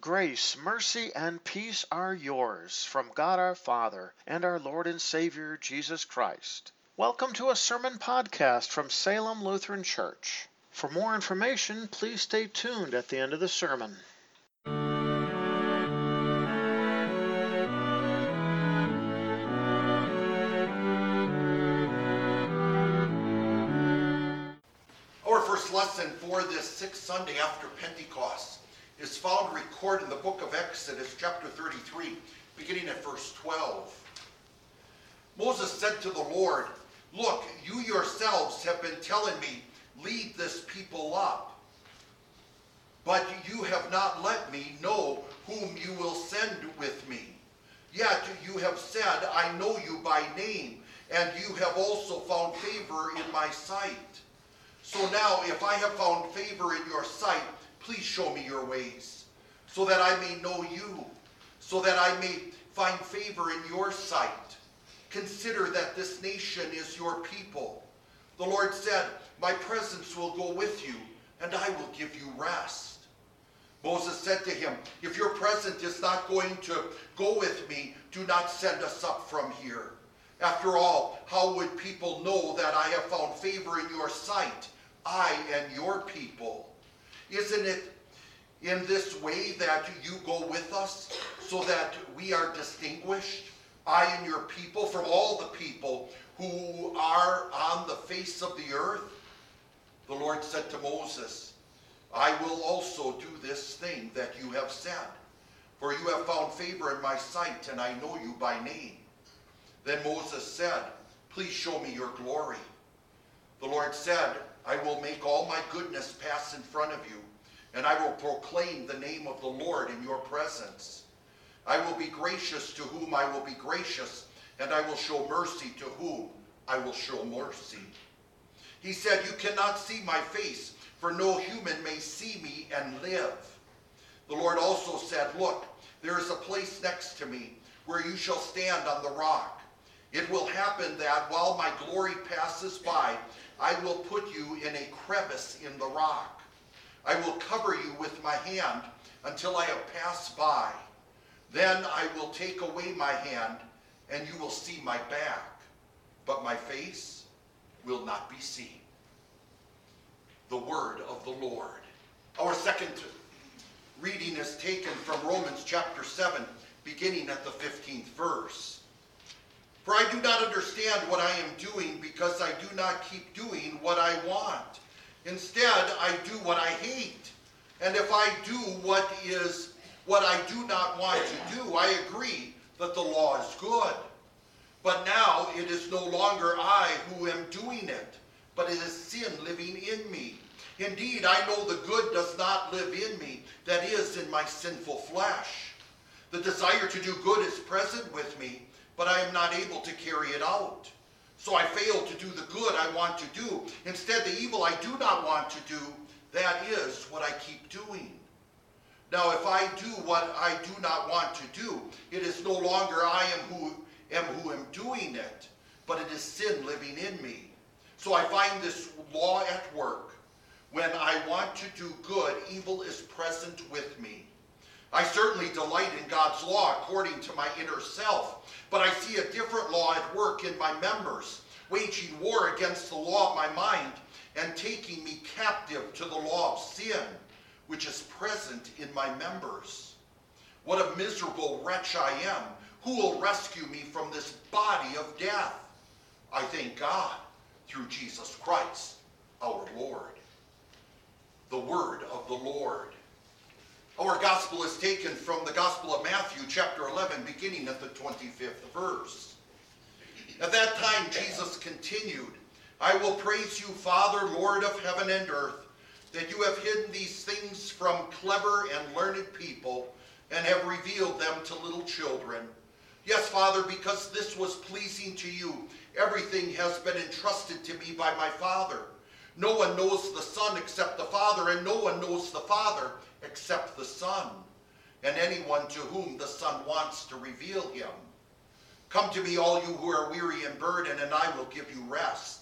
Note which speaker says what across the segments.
Speaker 1: Grace, mercy, and peace are yours from God our Father and our Lord and Savior Jesus Christ. Welcome to a sermon podcast from Salem Lutheran Church. For more information, please stay tuned at the end of the sermon.
Speaker 2: Our first lesson for this sixth Sunday after Pentecost is found recorded in the book of Exodus, chapter 33, beginning at verse 12. Moses said to the Lord, Look, you yourselves have been telling me, lead this people up. But you have not let me know whom you will send with me. Yet you have said, I know you by name, and you have also found favor in my sight. So now, if I have found favor in your sight, please show me your ways, so that I may know you, so that I may find favor in your sight. Consider that this nation is your people. The Lord said, My presence will go with you, and I will give you rest. Moses said to him, If your presence is not going to go with me, do not send us up from here. After all, how would people know that I have found favor in your sight, I and your people? Isn't it in this way that you go with us so that we are distinguished, I and your people, from all the people who are on the face of the earth? The Lord said to Moses, I will also do this thing that you have said, for you have found favor in my sight, and I know you by name. Then Moses said, Please show me your glory. The Lord said, I will make all my goodness pass in front of you, and I will proclaim the name of the Lord in your presence. I will be gracious to whom I will be gracious, and I will show mercy to whom I will show mercy. He said, You cannot see my face, for no human may see me and live. The Lord also said, Look, there is a place next to me where you shall stand on the rock. It will happen that while my glory passes by, I will put you in a crevice in the rock. I will cover you with my hand until I have passed by. Then I will take away my hand, and you will see my back, but my face will not be seen. The word of the Lord. Our second reading is taken from Romans chapter 7, beginning at the 15th verse. For I do not understand what I am doing because I do not keep doing what I want. Instead, I do what I hate. And if I do what is what I do not want to do, I agree that the law is good. But now it is no longer I who am doing it, but it is sin living in me. Indeed, I know the good does not live in me, that is, in my sinful flesh. The desire to do good is present with me but I am not able to carry it out. So I fail to do the good I want to do. Instead, the evil I do not want to do, that is what I keep doing. Now, if I do what I do not want to do, it is no longer I am who am who am doing it, but it is sin living in me. So I find this law at work. When I want to do good, evil is present with me. I certainly delight in God's law according to my inner self, but I see a different law at work in my members, waging war against the law of my mind and taking me captive to the law of sin, which is present in my members. What a miserable wretch I am. Who will rescue me from this body of death? I thank God through Jesus Christ, our Lord. The word of the Lord. Our gospel is taken from the Gospel of Matthew, chapter 11, beginning at the 25th verse. At that time, Jesus continued, I will praise you, Father, Lord of heaven and earth, that you have hidden these things from clever and learned people and have revealed them to little children. Yes, Father, because this was pleasing to you, everything has been entrusted to me by my Father. No one knows the Son except the Father, and no one knows the Father except the Son, and anyone to whom the Son wants to reveal him. Come to me, all you who are weary and burdened, and I will give you rest.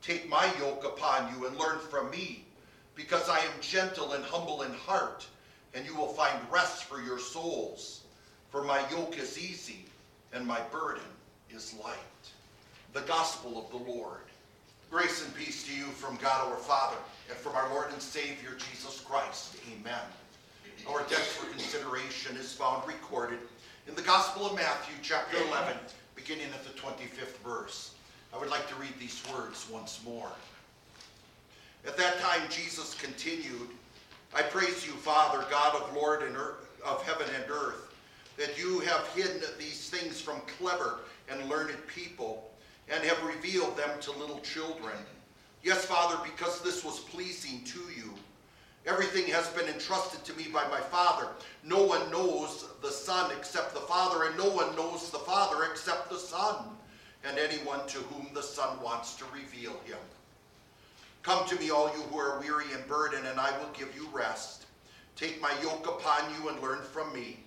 Speaker 2: Take my yoke upon you and learn from me, because I am gentle and humble in heart, and you will find rest for your souls. For my yoke is easy, and my burden is light. The gospel of the Lord. Grace and peace to you from God our Father and from our Lord and Savior Jesus Christ. Amen. Our text for consideration is found recorded in the Gospel of Matthew, chapter 11, beginning at the 25th verse. I would like to read these words once more. At that time, Jesus continued, I praise you, Father, God of Lord and earth, of heaven and earth, that you have hidden these things from clever and learned people and have revealed them to little children. Yes, Father, because this was pleasing to you. Everything has been entrusted to me by my Father. No one knows the Son except the Father, and no one knows the Father except the Son, and anyone to whom the Son wants to reveal him. Come to me, all you who are weary and burdened, and I will give you rest. Take my yoke upon you and learn from me,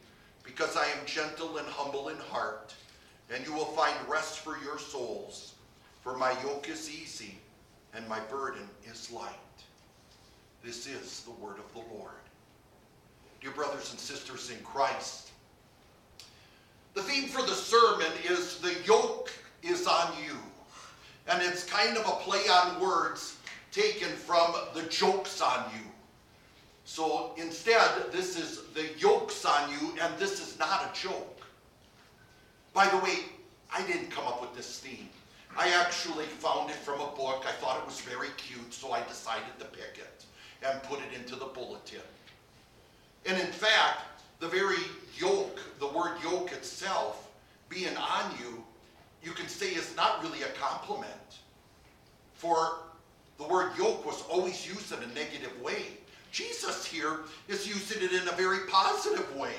Speaker 2: because I am gentle and humble in heart, and you will find rest for your souls. For my yoke is easy, and my burden is light. This is the word of the Lord. Dear brothers and sisters in Christ, the theme for the sermon is the yoke is on you. And it's kind of a play on words taken from the jokes on you. So instead, this is the yokes on you, and this is not a joke. By the way, I didn't come up with this theme. I actually found it from a book. I thought it was very cute, so I decided to pick it and put it into the bulletin. And in fact, the very yoke, the word yoke itself, being on you, you can say is not really a compliment. For the word yoke was always used in a negative way. Jesus here is using it in a very positive way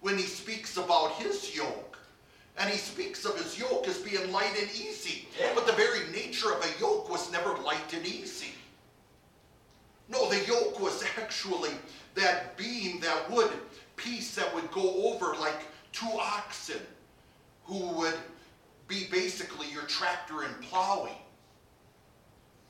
Speaker 2: when he speaks about his yoke. And he speaks of his yoke as being light and easy. But the very nature of a yoke was never light and easy. No, the yoke was actually that beam, that wood piece that would go over like two oxen who would be basically your tractor and plowing.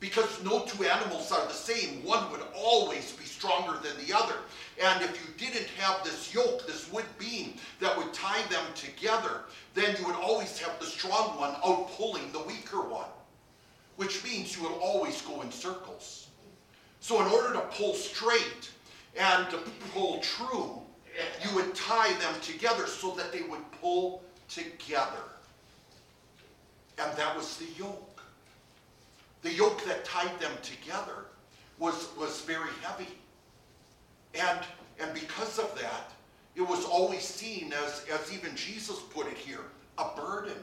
Speaker 2: Because no two animals are the same. One would always be stronger than the other. And if you didn't have this yoke, this wood beam that would tie them together, then you would always have the strong one out pulling the weaker one, which means you would always go in circles. So, in order to pull straight and to pull true, you would tie them together so that they would pull together. And that was the yoke. The yoke that tied them together was, was very heavy. And, and because of that, it was always seen as, as even Jesus put it here, a burden.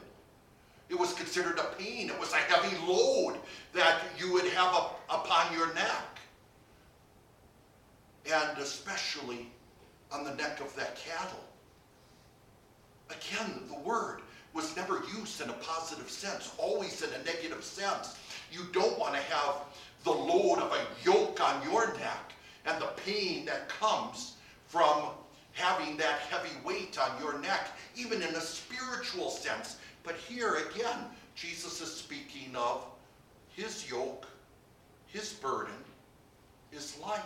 Speaker 2: It was considered a pain. It was a heavy load that you would have up, upon your neck. And especially on the neck of that cattle. Again, the word was never used in a positive sense, always in a negative sense. You don't want to have the load of a yoke on your neck and the pain that comes from having that heavy weight on your neck, even in a spiritual sense. But here again, Jesus is speaking of his yoke, his burden is light,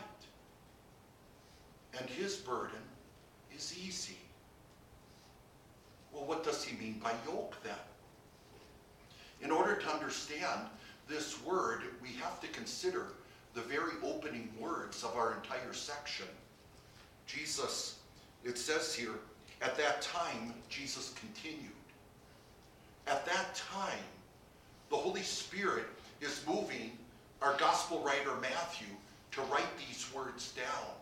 Speaker 2: and his burden is easy. Well, what does he mean by yoke then? In order to understand this word, we have to consider the very opening words of our entire section. Jesus, it says here, at that time, Jesus continued. At that time, the Holy Spirit is moving our gospel writer Matthew to write these words down.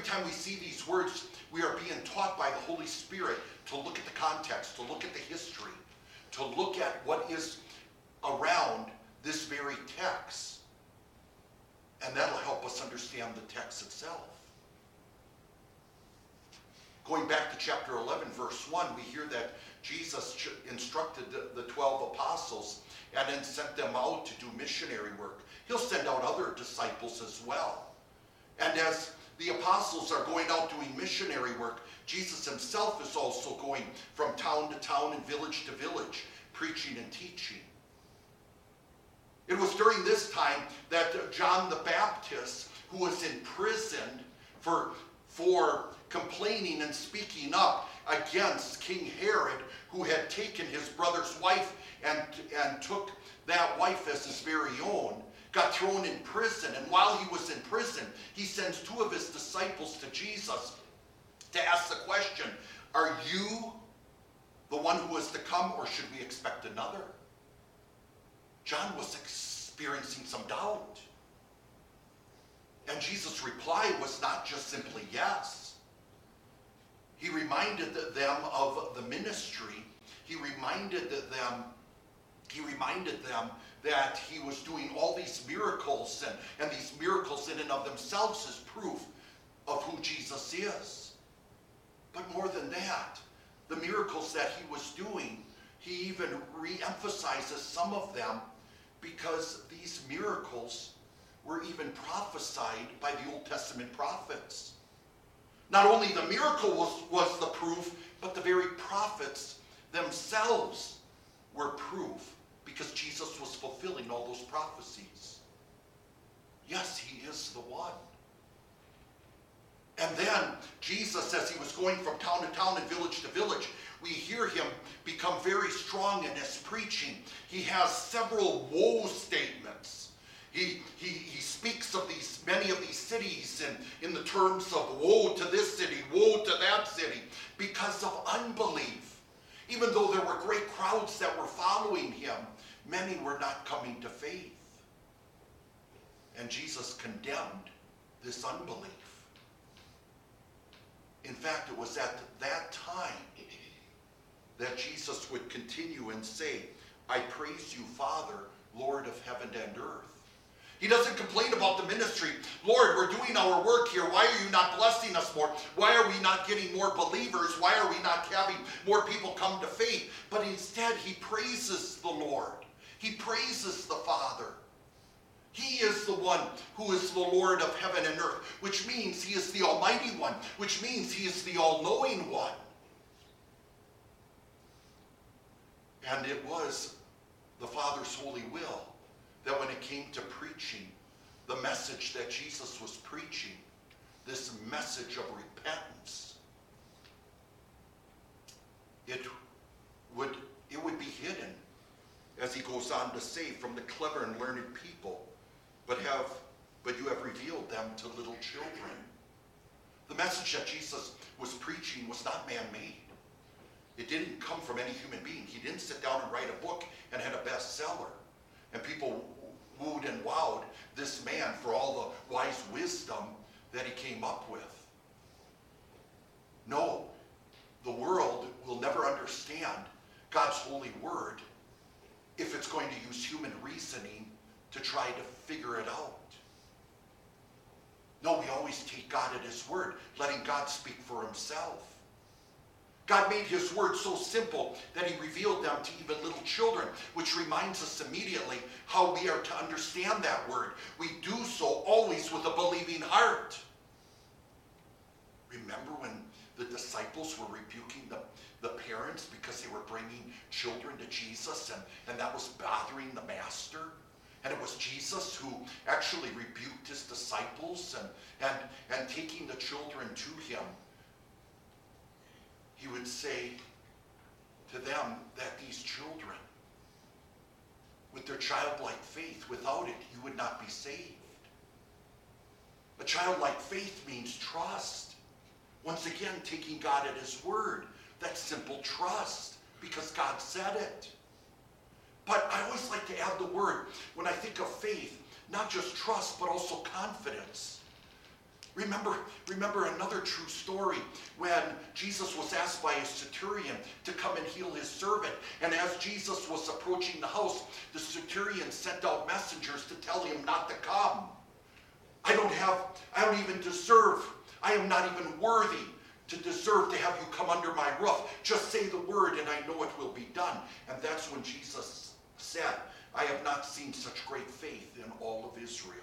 Speaker 2: Every time we see these words, we are being taught by the Holy Spirit to look at the context, to look at the history, to look at what is around this very text. And that'll help us understand the text itself. Going back to chapter 11, verse 1, we hear that Jesus instructed the 12 apostles and then sent them out to do missionary work. He'll send out other disciples as well. And as the apostles are going out doing missionary work, Jesus himself is also going from town to town and village to village, preaching and teaching. It was during this time that John the Baptist, who was imprisoned for for complaining and speaking up against King Herod, who had taken his brother's wife and, and took that wife as his very own, got thrown in prison. And while he was in prison, he sends two of his disciples to Jesus to ask the question Are you the one who is to come, or should we expect another? John was experiencing some doubt. And Jesus' reply was not just simply yes. He reminded them of the ministry. He reminded them, he reminded them that he was doing all these miracles, and, and these miracles in and of themselves is proof of who Jesus is. But more than that, the miracles that he was doing, he even re-emphasizes some of them because these miracles were even prophesied by the Old Testament prophets. Not only the miracle was, was the proof, but the very prophets themselves were proof because Jesus was fulfilling all those prophecies. Yes, he is the one. And then Jesus, as he was going from town to town and village to village, we hear him become very strong in his preaching. He has several woe statements. He, he, he speaks of these many of these cities in, in the terms of woe to this city, woe to that city, because of unbelief. Even though there were great crowds that were following him, many were not coming to faith. And Jesus condemned this unbelief. In fact, it was at that time that Jesus would continue and say, I praise you, Father, Lord of heaven and earth. He doesn't complain about the ministry. Lord, we're doing our work here. Why are you not blessing us more? Why are we not getting more believers? Why are we not having more people come to faith? But instead, he praises the Lord. He praises the Father. He is the one who is the Lord of heaven and earth, which means he is the Almighty One, which means he is the all knowing one. And it was the Father's holy will that when it came to preaching, the message that Jesus was preaching, this message of repentance, it would, it would be hidden, as he goes on to say, from the clever and learned people but have but you have revealed them to little children. The message that Jesus was preaching was not man-made. It didn't come from any human being. He didn't sit down and write a book and had a bestseller. And people wooed and wowed this man for all the wise wisdom that he came up with. No, the world will never understand God's holy word if it's going to use human reasoning to try to figure it out. No, we always take God at his word, letting God speak for himself. God made his word so simple that he revealed them to even little children, which reminds us immediately how we are to understand that word. We do so always with a believing heart. Remember when the disciples were rebuking the, the parents because they were bringing children to Jesus and, and that was bothering the master? And it was Jesus who actually rebuked his disciples and, and, and taking the children to him. He would say to them that these children, with their childlike faith, without it, you would not be saved. A childlike faith means trust. Once again, taking God at his word. That simple trust because God said it. But I always like to add the word when I think of faith, not just trust, but also confidence. Remember, remember another true story when Jesus was asked by a centurion to come and heal his servant. And as Jesus was approaching the house, the centurion sent out messengers to tell him not to come. I don't have, I don't even deserve, I am not even worthy to deserve to have you come under my roof. Just say the word and I know it will be done. And that's when Jesus said, I have not seen such great faith in all of Israel.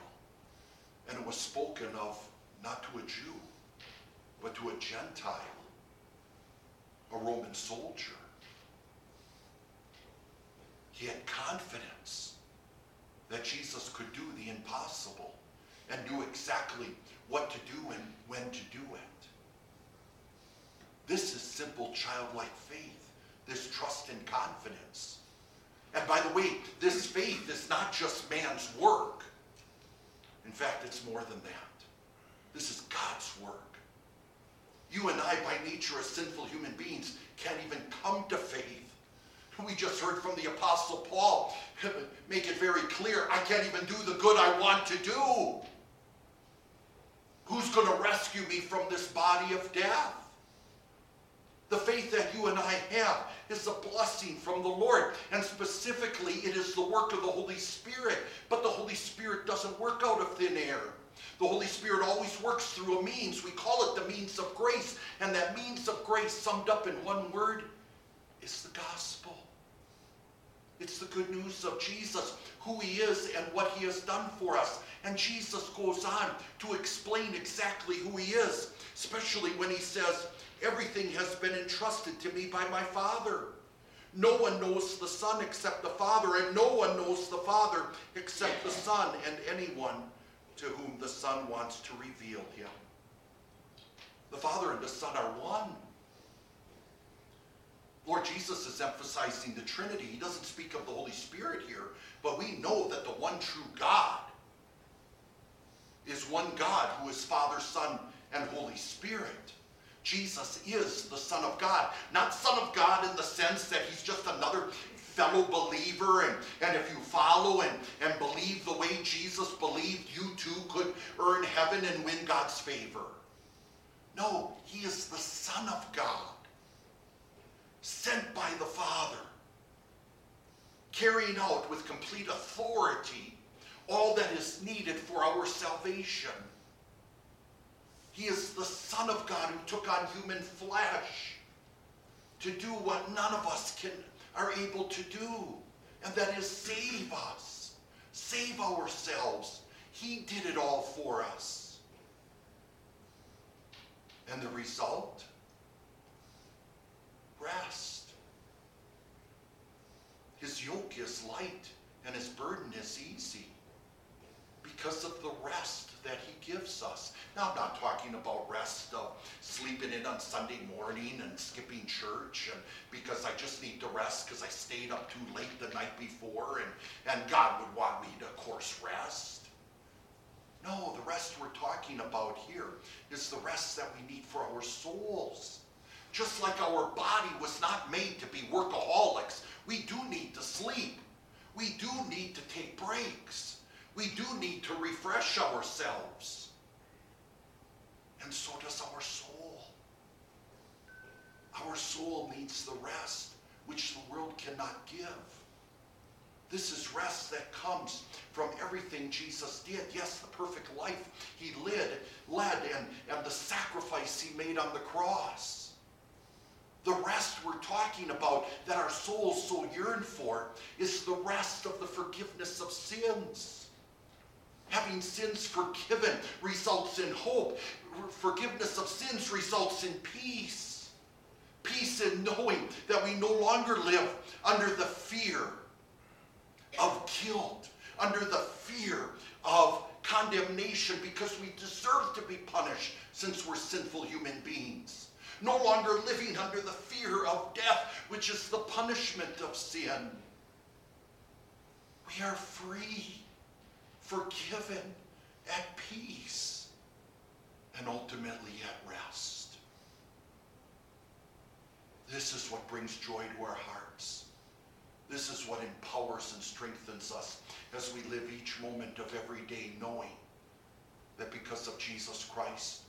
Speaker 2: And it was spoken of not to a Jew, but to a Gentile, a Roman soldier. He had confidence that Jesus could do the impossible and knew exactly what to do and when to do it. This is simple childlike faith, this trust and confidence. And by the way, this faith is not just man's work. In fact, it's more than that. This is God's work. You and I, by nature, as sinful human beings, can't even come to faith. We just heard from the Apostle Paul make it very clear I can't even do the good I want to do. Who's going to rescue me from this body of death? The faith that you and I have is a blessing from the Lord. And specifically, it is the work of the Holy Spirit. But the Holy Spirit doesn't work out of thin air. The Holy Spirit always works through a means. We call it the means of grace. And that means of grace, summed up in one word, is the gospel. It's the good news of Jesus, who he is and what he has done for us. And Jesus goes on to explain exactly who he is, especially when he says, Everything has been entrusted to me by my Father. No one knows the Son except the Father, and no one knows the Father except the Son, and anyone to whom the Son wants to reveal him. The Father and the Son are one. Lord Jesus is emphasizing the Trinity. He doesn't speak of the Holy Spirit here, but we know that the one true God is one God who is Father, Son, and Holy Spirit. Jesus is the Son of God. Not Son of God in the sense that he's just another fellow believer, and, and if you follow and, and believe the way Jesus believed, you too could earn heaven and win God's favor. No, he is the Son of God, sent by the Father, carrying out with complete authority all that is needed for our salvation. He is the Son of God who took on human flesh to do what none of us can are able to do, and that is save us, save ourselves. He did it all for us. And the result? Rest. His yoke is light and his burden is easy because of the rest that he gives us. Now, I'm not talking about rest of sleeping in on Sunday morning and skipping church and because I just need to rest because I stayed up too late the night before and, and God would want me to, of course, rest. No, the rest we're talking about here is the rest that we need for our souls. Just like our body was not made to be workaholics, we do need to sleep. We do need to take breaks we do need to refresh ourselves. And so does our soul. Our soul needs the rest which the world cannot give. This is rest that comes from everything Jesus did. Yes, the perfect life he led, led and, and the sacrifice he made on the cross. The rest we're talking about that our souls so yearn for is the rest of the forgiveness of sins. Having sins forgiven results in hope. Forgiveness of sins results in peace. Peace in knowing that we no longer live under the fear of guilt, under the fear of condemnation because we deserve to be punished since we're sinful human beings. No longer living under the fear of death, which is the punishment of sin. We are free forgiven, at peace, and ultimately at rest. This is what brings joy to our hearts. This is what empowers and strengthens us as we live each moment of every day knowing that because of Jesus Christ,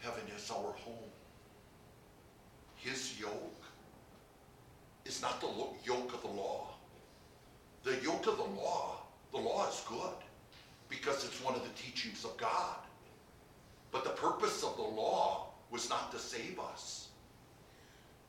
Speaker 2: heaven is our home. His yoke is not the yoke of the law. The yoke of the law the law is good because it's one of the teachings of God. But the purpose of the law was not to save us.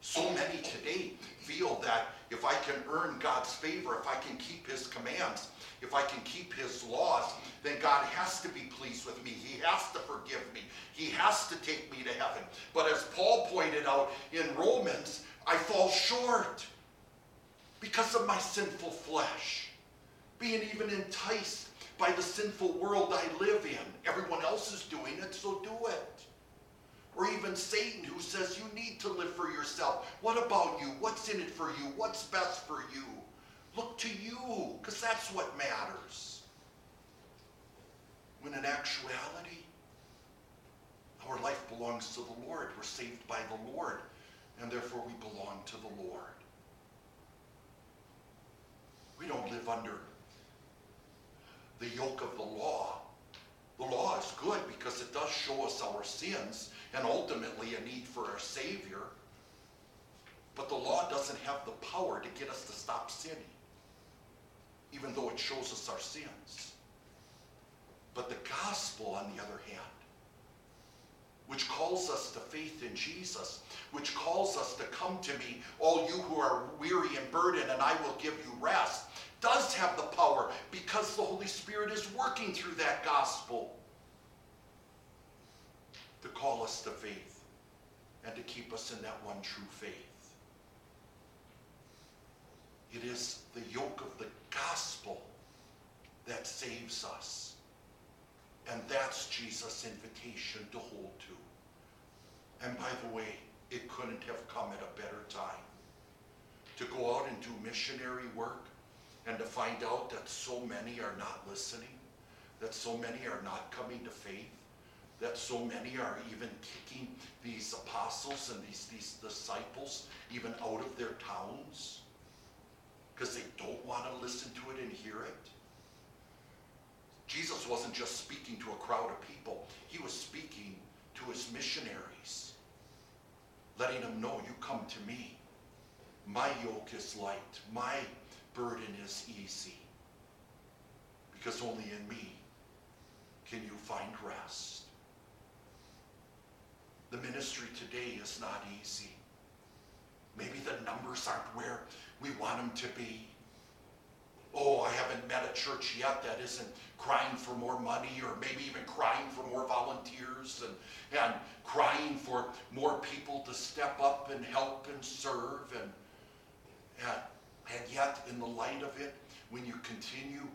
Speaker 2: So many today feel that if I can earn God's favor, if I can keep his commands, if I can keep his laws, then God has to be pleased with me. He has to forgive me. He has to take me to heaven. But as Paul pointed out in Romans, I fall short because of my sinful flesh being even enticed by the sinful world I live in. Everyone else is doing it, so do it. Or even Satan who says you need to live for yourself. What about you? What's in it for you? What's best for you? Look to you, because that's what matters. When in actuality, our life belongs to the Lord. We're saved by the Lord, and therefore we belong to the Lord. We don't live under the yoke of the law. The law is good because it does show us our sins and ultimately a need for a Savior. But the law doesn't have the power to get us to stop sinning, even though it shows us our sins. But the gospel, on the other hand, which calls us to faith in Jesus, which calls us to come to me, all you who are weary and burdened, and I will give you rest, does have the power because the Holy Spirit is working through that gospel to call us to faith and to keep us in that one true faith. It is the yoke of the gospel that saves us. And that's Jesus' invitation to hold to. And by the way, it couldn't have come at a better time. To go out and do missionary work and to find out that so many are not listening, that so many are not coming to faith, that so many are even kicking these apostles and these, these disciples even out of their towns because they don't want to listen to it and hear it. Jesus wasn't just speaking to a crowd of people, he was speaking to his missionaries, letting them know, You come to me. My yoke is light, my burden is easy. Because only in me can you find rest. The ministry today is not easy. Maybe the numbers aren't where we want them to be. Oh, I haven't met a church yet that isn't crying for more money or maybe even crying for more volunteers and, and crying for more people to step up and help and serve. And, and, and yet, in the light of it, when you continue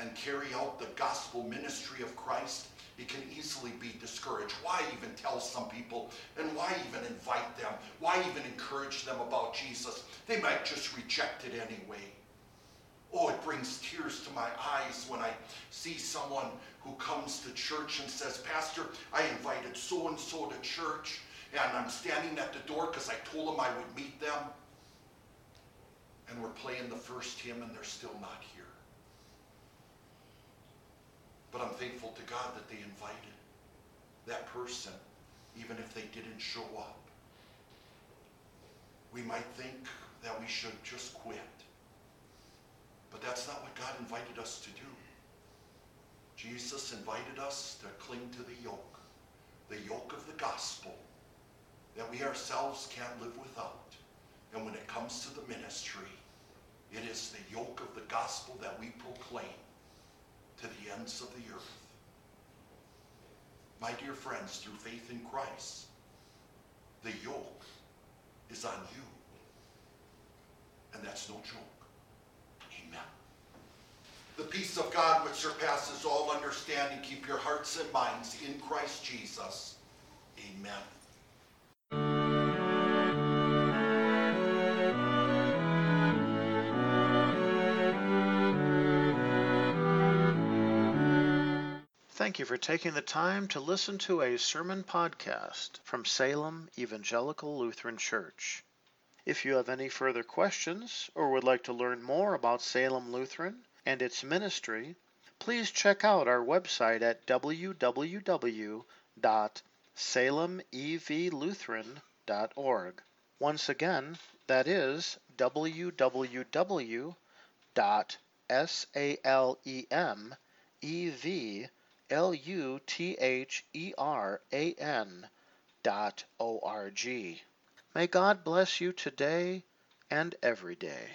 Speaker 2: and carry out the gospel ministry of Christ, it can easily be discouraged. Why even tell some people and why even invite them? Why even encourage them about Jesus? They might just reject it anyway. Oh, it brings tears to my eyes when I see someone who comes to church and says, Pastor, I invited so and so to church, and I'm standing at the door because I told them I would meet them. And we're playing the first hymn, and they're still not here. But I'm thankful to God that they invited that person, even if they didn't show up. We might think that we should just quit. But that's not what God invited us to do. Jesus invited us to cling to the yoke, the yoke of the gospel that we ourselves can't live without. And when it comes to the ministry, it is the yoke of the gospel that we proclaim to the ends of the earth. My dear friends, through faith in Christ, the yoke is on you. And that's no joke. Amen. The peace of God which surpasses all understanding, keep your hearts and minds in Christ Jesus. Amen.
Speaker 1: Thank you for taking the time to listen to a sermon podcast from Salem Evangelical Lutheran Church. If you have any further questions or would like to learn more about Salem Lutheran and its ministry, please check out our website at www.salemevlutheran.org. Once again, that is www.salemevlutheran May God bless you today and every day.